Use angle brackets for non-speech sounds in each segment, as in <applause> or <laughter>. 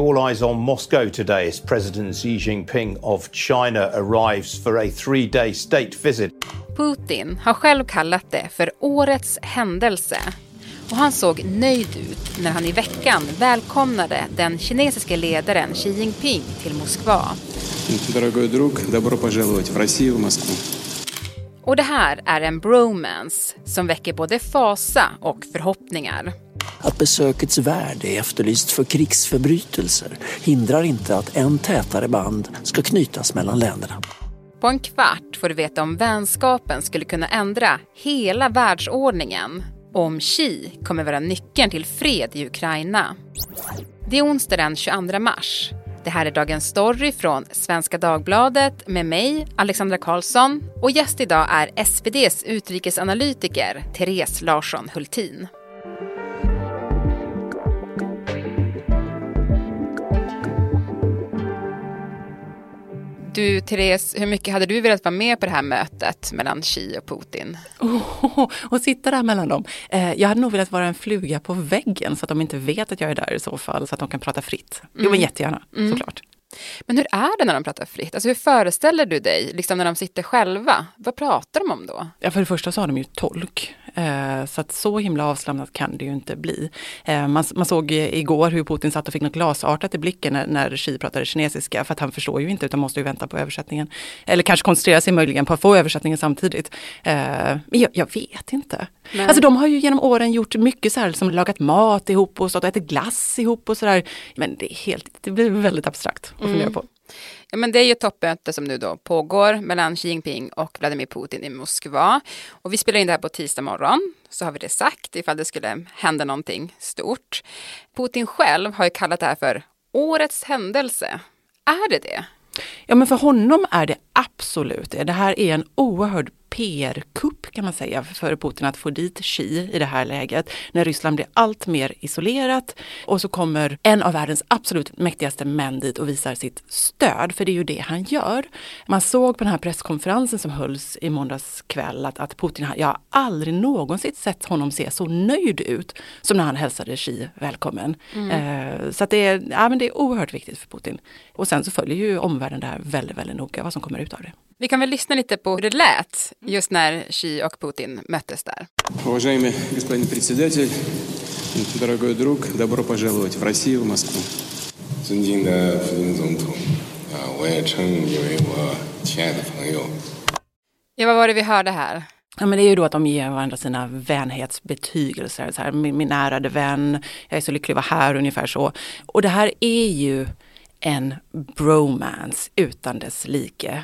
All eyes on Moscow today as President Xi Jinping of China arrives for a three day state visit. Putin har själv kallat det för årets händelse. Och han såg nöjd ut när han i veckan välkomnade den kinesiske ledaren Xi Jinping till Moskva. Дорогой друг, добро пожаловать в Россию, в Москву. Och det här är en bromance som väcker både fasa och förhoppningar. Att besökets värde är efterlyst för krigsförbrytelser hindrar inte att än tätare band ska knytas mellan länderna. På en kvart får du veta om vänskapen skulle kunna ändra hela världsordningen och om Xi kommer vara nyckeln till fred i Ukraina. Det är onsdag den 22 mars. Det här är Dagens Story från Svenska Dagbladet med mig, Alexandra Karlsson. Och gäst idag är SVDs utrikesanalytiker Therese Larsson Hultin. Du, Therese, hur mycket hade du velat vara med på det här mötet mellan Xi och Putin? Oh, och sitta där mellan dem. Eh, jag hade nog velat vara en fluga på väggen så att de inte vet att jag är där i så fall, så att de kan prata fritt. Mm. Jo, men jättegärna, mm. såklart. Men hur är det när de pratar fritt? Alltså hur föreställer du dig, liksom när de sitter själva? Vad pratar de om då? Ja, för det första så har de ju tolk. Eh, så att så himla avslappnat kan det ju inte bli. Eh, man, man, såg igår hur Putin satt och fick något glasartat i blicken när, när Xi pratade kinesiska, för att han förstår ju inte utan måste ju vänta på översättningen. Eller kanske koncentrera sig möjligen på att få översättningen samtidigt. Eh, men jag, jag vet inte. Nej. Alltså de har ju genom åren gjort mycket så här som lagat mat ihop och stått och ätit glass ihop och sådär. Men det är helt, det blir väldigt abstrakt att fundera mm. på. Ja, men det är ju ett toppmöte som nu då pågår mellan Xi Jinping och Vladimir Putin i Moskva. Och vi spelar in det här på tisdag morgon, så har vi det sagt ifall det skulle hända någonting stort. Putin själv har ju kallat det här för årets händelse. Är det det? Ja men för honom är det absolut det. Det här är en oerhörd PR-kupp kan man säga för Putin att få dit Xi i det här läget när Ryssland blir allt mer isolerat och så kommer en av världens absolut mäktigaste män dit och visar sitt stöd, för det är ju det han gör. Man såg på den här presskonferensen som hölls i måndags kväll att, att Putin, jag har aldrig någonsin sett honom se så nöjd ut som när han hälsade Xi välkommen. Mm. Eh, så att det, är, ja, men det är oerhört viktigt för Putin. Och sen så följer ju omvärlden det här väldigt, väldigt noga vad som kommer ut av det. Vi kan väl lyssna lite på hur det lät just när Xi och Putin möttes där. Уважаемый господин председатель, дорогой друг, добро пожаловать в Россию, в Москву. 尊敬的普京总统，啊，我也称你为我亲爱的朋友。Ja, vad var det vi hörde här? Ja, men det är ju då att de ger varandra sina vänhetsbetygelser. Så här, min, min ärade vän, jag är så lycklig att vara här, ungefär så. Och det här är ju en bromance utan dess like.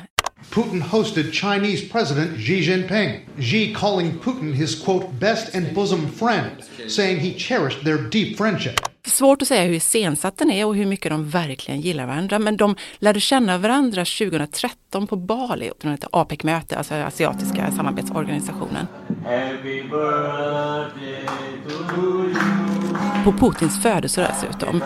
Putin hosted Chinese President Xi Jinping. Xi calling Putin his quote best and bosom friend, saying he cherished their deep friendship. Svårt att säga hur iscensatt den är och hur mycket de verkligen gillar varandra. Men de lärde känna varandra 2013 på Bali, ett APEC-möte, alltså Asiatiska samarbetsorganisationen. På Putins födelsedag dessutom.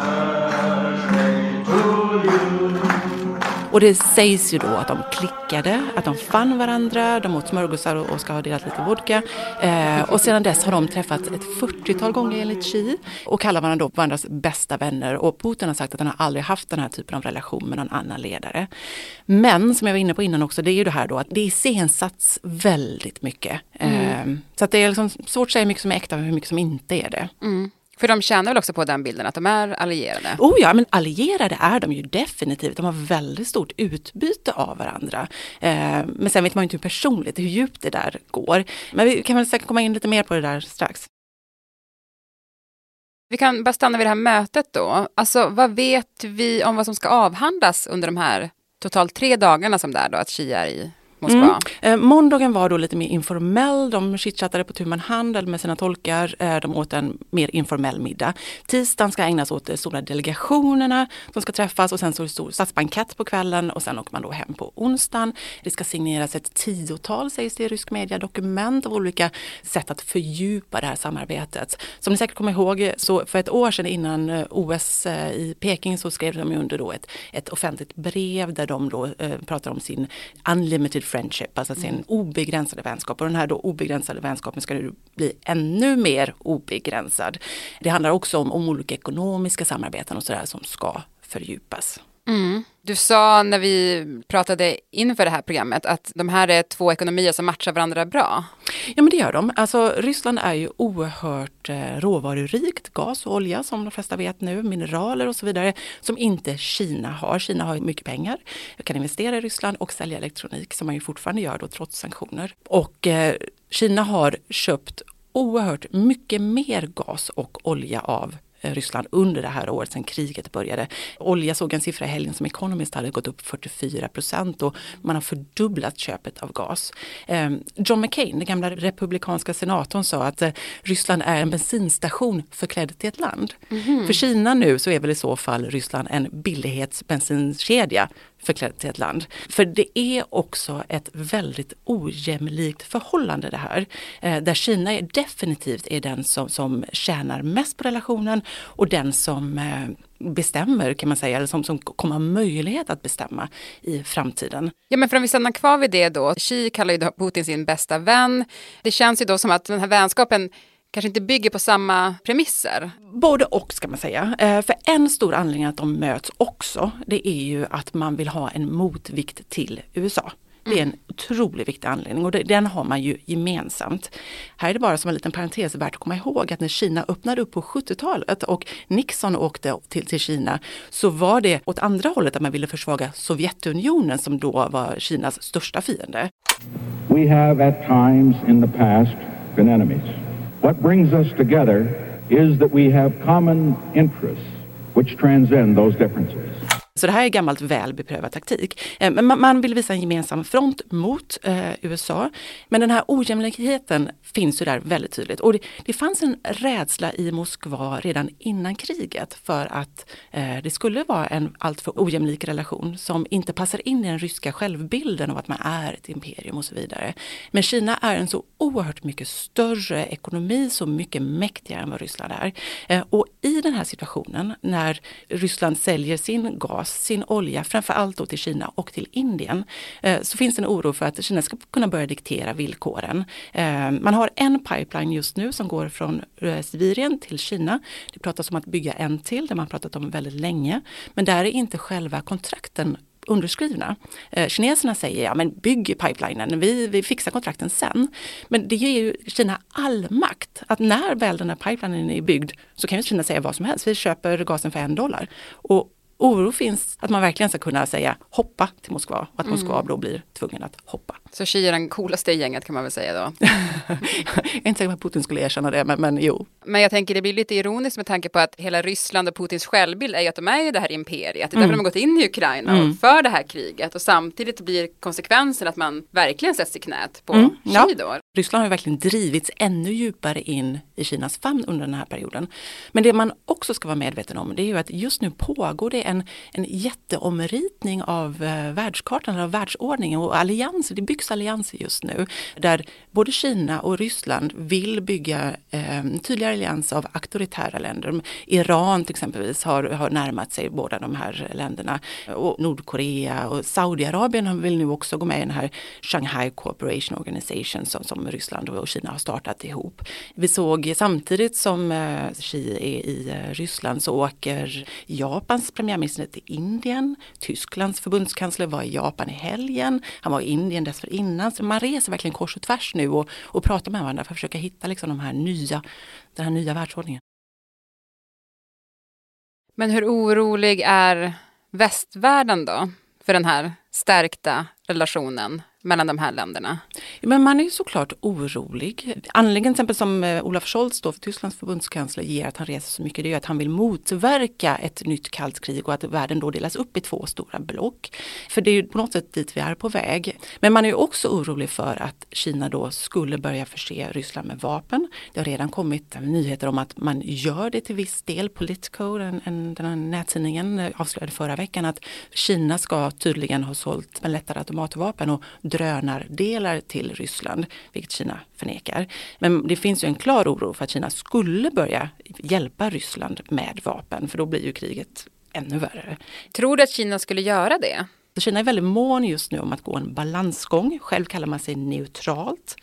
Och det sägs ju då att de klickade, att de fann varandra, de åt smörgåsar och ska ha delat lite vodka. Eh, och sedan dess har de träffats ett 40-tal gånger enligt Xi och kallar varandra då varandras bästa vänner. Och Putin har sagt att han har aldrig haft den här typen av relation med någon annan ledare. Men som jag var inne på innan också, det är ju det här då att det iscensatts väldigt mycket. Mm. Eh, så att det är liksom svårt att säga hur mycket som är äkta och hur mycket som inte är det. Mm. För de tjänar väl också på den bilden att de är allierade? Oh ja, men allierade är de ju definitivt. De har väldigt stort utbyte av varandra. Eh, men sen vet man ju inte hur personligt, hur djupt det där går. Men vi kan väl säkert komma in lite mer på det där strax. Vi kan bara stanna vid det här mötet då. Alltså vad vet vi om vad som ska avhandlas under de här totalt tre dagarna som det är då att Xi är i Moskva. Mm. Eh, måndagen var då lite mer informell. De chitchattade på tu man hand med sina tolkar. Eh, de åt en mer informell middag. Tisdagen ska ägnas åt de stora delegationerna som ska träffas och sen så är det stor statsbankett på kvällen och sen åker man då hem på onsdagen. Det ska signeras ett tiotal, sägs det i rysk media, dokument av olika sätt att fördjupa det här samarbetet. Som ni säkert kommer ihåg, så för ett år sedan innan eh, OS eh, i Peking så skrev de under då ett, ett offentligt brev där de då eh, pratar om sin unlimited friendship, alltså sin mm. obegränsade vänskap. Och den här då obegränsade vänskapen ska nu bli ännu mer obegränsad. Det handlar också om, om olika ekonomiska samarbeten och sådär som ska fördjupas. Mm. Du sa när vi pratade inför det här programmet att de här är två ekonomier som matchar varandra bra. Ja men det gör de. Alltså Ryssland är ju oerhört eh, råvarurikt, gas och olja som de flesta vet nu, mineraler och så vidare, som inte Kina har. Kina har mycket pengar, kan investera i Ryssland och sälja elektronik som man ju fortfarande gör då trots sanktioner. Och eh, Kina har köpt oerhört mycket mer gas och olja av Ryssland under det här året sedan kriget började. Olja såg en siffra i helgen som Economist hade gått upp 44 procent och man har fördubblat köpet av gas. Ehm, John McCain, den gamla republikanska senatorn, sa att eh, Ryssland är en bensinstation förklädd till ett land. Mm. För Kina nu så är väl i så fall Ryssland en billighetsbensinkedja förklädd till ett land. För det är också ett väldigt ojämlikt förhållande det här. Eh, där Kina är definitivt är den som, som tjänar mest på relationen och den som eh, bestämmer kan man säga, eller som, som kommer ha möjlighet att bestämma i framtiden. Ja men för om vi stannar kvar vid det då, Xi kallar ju Putin sin bästa vän. Det känns ju då som att den här vänskapen kanske inte bygger på samma premisser? Både och ska man säga. Eh, för en stor anledning att de möts också, det är ju att man vill ha en motvikt till USA. Det är en mm. otroligt viktig anledning och den har man ju gemensamt. Här är det bara som en liten parentes värt att komma ihåg att när Kina öppnade upp på 70-talet och Nixon åkte till, till Kina så var det åt andra hållet att man ville försvaga Sovjetunionen som då var Kinas största fiende. We have at times in the past been enemies. What brings us together is that we have common interests which transcend those differences. Så det här är gammalt väl beprövad taktik. Eh, men man vill visa en gemensam front mot eh, USA. Men den här ojämlikheten finns ju där väldigt tydligt. Och det, det fanns en rädsla i Moskva redan innan kriget för att eh, det skulle vara en alltför ojämlik relation som inte passar in i den ryska självbilden av att man är ett imperium och så vidare. Men Kina är en så oerhört mycket större ekonomi, så mycket mäktigare än vad Ryssland är. Och i den här situationen när Ryssland säljer sin gas sin olja, framför allt då till Kina och till Indien, eh, så finns det en oro för att Kina ska kunna börja diktera villkoren. Eh, man har en pipeline just nu som går från eh, Sibirien till Kina. Det pratas om att bygga en till, det har man pratat om väldigt länge. Men där är inte själva kontrakten underskrivna. Eh, kineserna säger ja men bygg pipelinen, vi, vi fixar kontrakten sen. Men det ger ju Kina all makt att när väl den här pipelinen är byggd så kan ju Kina säga vad som helst. Vi köper gasen för en dollar. Och oro finns att man verkligen ska kunna säga hoppa till Moskva och att Moskva mm. då blir tvungen att hoppa. Så Xi är den coolaste i gänget kan man väl säga då? jag <laughs> är inte säker på att Putin skulle erkänna det, men, men jo. Men jag tänker det blir lite ironiskt med tanke på att hela Ryssland och Putins självbild är ju att de är ju det här imperiet. Det är därför mm. de har gått in i Ukraina mm. och för det här kriget och samtidigt blir konsekvensen att man verkligen sätts i knät på mm. Xi ja. då. Ryssland har verkligen drivits ännu djupare in i Kinas famn under den här perioden. Men det man också ska vara medveten om det är ju att just nu pågår det en, en jätteomritning av eh, världskartan, av världsordningen och allianser. Det byggs allianser just nu där både Kina och Ryssland vill bygga eh, tydligare allians av auktoritära länder. Iran till exempelvis har, har närmat sig båda de här länderna och Nordkorea och Saudiarabien vill nu också gå med i den här Shanghai Cooperation Organization som, som Ryssland och Kina har startat ihop. Vi såg samtidigt som eh, Xi är i eh, Ryssland så åker Japans premiärminister till Indien. Tysklands förbundskansler var i Japan i helgen. Han var i Indien innan, Så man reser verkligen kors och tvärs nu och, och pratar med varandra för att försöka hitta liksom de här nya, den här nya världsordningen. Men hur orolig är västvärlden då för den här stärkta relationen mellan de här länderna? Men man är ju såklart orolig. Anledningen till exempel som eh, Olaf Scholz, då, för Tysklands förbundskansler, ger att han reser så mycket, det är att han vill motverka ett nytt kallt krig och att världen då delas upp i två stora block. För det är ju på något sätt dit vi är på väg. Men man är ju också orolig för att Kina då skulle börja förse Ryssland med vapen. Det har redan kommit nyheter om att man gör det till viss del. Politico, den, den här nättidningen, avslöjade förra veckan att Kina ska tydligen ha sålt lättare automatvapen och drönardelar till Ryssland, vilket Kina förnekar. Men det finns ju en klar oro för att Kina skulle börja hjälpa Ryssland med vapen, för då blir ju kriget ännu värre. Tror du att Kina skulle göra det? Kina är väldigt mån just nu om att gå en balansgång. Själv kallar man sig neutralt.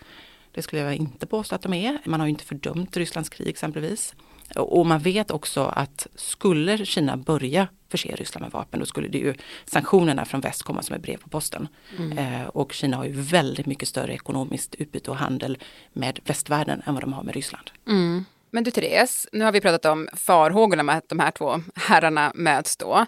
Det skulle jag inte påstå att de är. Man har ju inte fördömt Rysslands krig exempelvis. Och man vet också att skulle Kina börja förse Ryssland med vapen, då skulle det ju sanktionerna från väst komma som ett brev på posten. Mm. Eh, och Kina har ju väldigt mycket större ekonomiskt utbyte och handel med västvärlden än vad de har med Ryssland. Mm. Men du Therese, nu har vi pratat om farhågorna med att de här två herrarna möts då.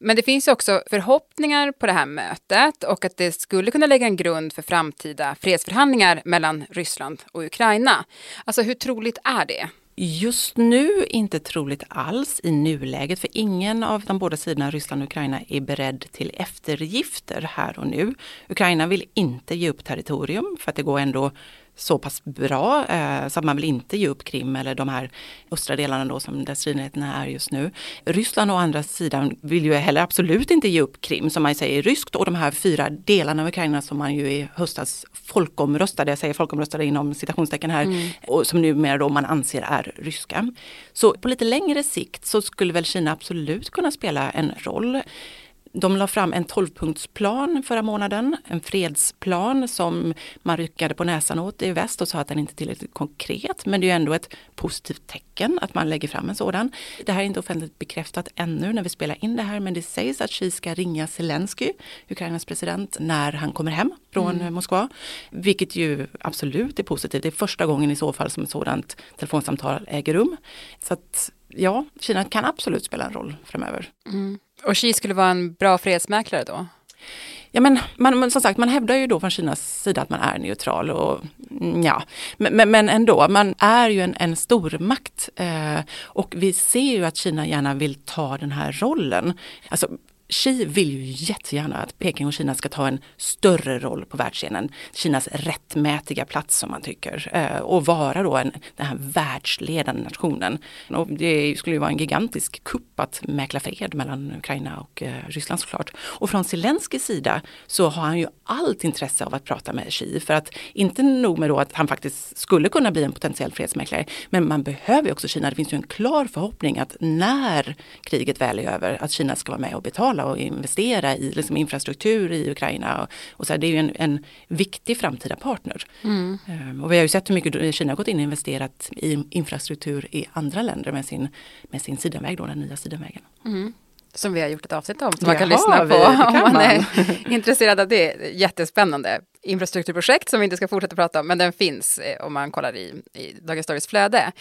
Men det finns ju också förhoppningar på det här mötet och att det skulle kunna lägga en grund för framtida fredsförhandlingar mellan Ryssland och Ukraina. Alltså hur troligt är det? Just nu inte troligt alls i nuläget för ingen av de båda sidorna, Ryssland och Ukraina, är beredd till eftergifter här och nu. Ukraina vill inte ge upp territorium för att det går ändå så pass bra eh, så att man vill inte ge upp Krim eller de här östra delarna då som där stridigheterna är just nu. Ryssland å andra sidan vill ju heller absolut inte ge upp Krim som man säger är ryskt och de här fyra delarna av Ukraina som man ju i höstas folkomröstade, jag säger folkomröstade inom citationstecken här, mm. och som numera då man anser är ryska. Så på lite längre sikt så skulle väl Kina absolut kunna spela en roll. De la fram en 12-punktsplan förra månaden, en fredsplan som man ryckade på näsan åt i väst och sa att den inte är tillräckligt konkret. Men det är ändå ett positivt tecken att man lägger fram en sådan. Det här är inte offentligt bekräftat ännu när vi spelar in det här men det sägs att Xi ska ringa Zelensky, Ukrainas president, när han kommer hem från mm. Moskva. Vilket ju absolut är positivt. Det är första gången i så fall som ett sådant telefonsamtal äger rum. Så att ja, Kina kan absolut spela en roll framöver. Mm. Och Xi skulle vara en bra fredsmäklare då? Ja men man, man, som sagt, man hävdar ju då från Kinas sida att man är neutral och mm, ja, men, men ändå, man är ju en, en stormakt eh, och vi ser ju att Kina gärna vill ta den här rollen. Alltså Xi vill ju jättegärna att Peking och Kina ska ta en större roll på världsscenen. Kinas rättmätiga plats som man tycker. Eh, och vara då en, den här världsledande nationen. Och det skulle ju vara en gigantisk kupp att mäkla fred mellan Ukraina och eh, Ryssland såklart. Och från Zelenskyjs sida så har han ju allt intresse av att prata med Xi. För att inte nog med då att han faktiskt skulle kunna bli en potentiell fredsmäklare. Men man behöver ju också Kina. Det finns ju en klar förhoppning att när kriget väl är över att Kina ska vara med och betala och investera i liksom, infrastruktur i Ukraina. Och, och så här, det är ju en, en, viktig framtida partner. Mm. Um, och vi har ju sett hur mycket Kina har gått in och investerat i infrastruktur i andra länder med sin, med sin sidenväg, då, den nya sidenvägen. Mm. Som vi har gjort ett avsnitt om, som man kan lyssna <laughs> på vi, om man, man är intresserad av det. Jättespännande infrastrukturprojekt som vi inte ska fortsätta prata om, men den finns eh, om man kollar i, i Dagens Storys flöde.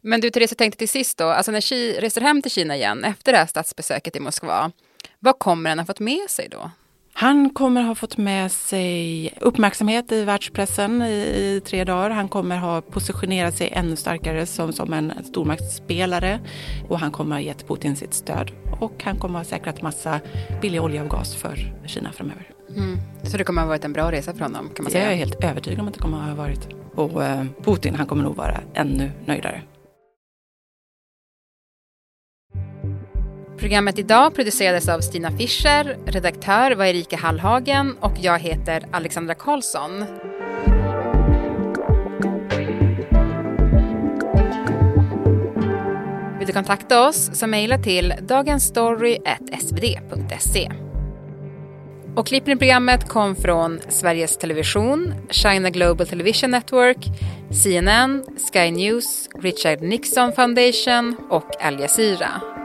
Men du Therese, jag tänkte till sist då, alltså när Xi reser hem till Kina igen efter det här statsbesöket i Moskva, vad kommer han ha fått med sig då? Han kommer ha fått med sig uppmärksamhet i världspressen i, i, tre dagar. Han kommer ha positionerat sig ännu starkare som, som en stormaktsspelare och han kommer ha gett Putin sitt stöd. Och han kommer ha säkrat massa billig olja och gas för Kina framöver. Mm. Så det kommer ha varit en bra resa för honom? Kan man säga. Jag är helt övertygad om att det kommer ha varit. Och eh, Putin, han kommer nog vara ännu nöjdare. Programmet idag producerades av Stina Fischer, redaktör var Erika Hallhagen och jag heter Alexandra Karlsson. Vill du kontakta oss så mejla till dagensstory.svd.se. Och klippen i programmet kom från Sveriges Television, China Global Television Network, CNN, Sky News, Richard Nixon Foundation och Al Jazeera.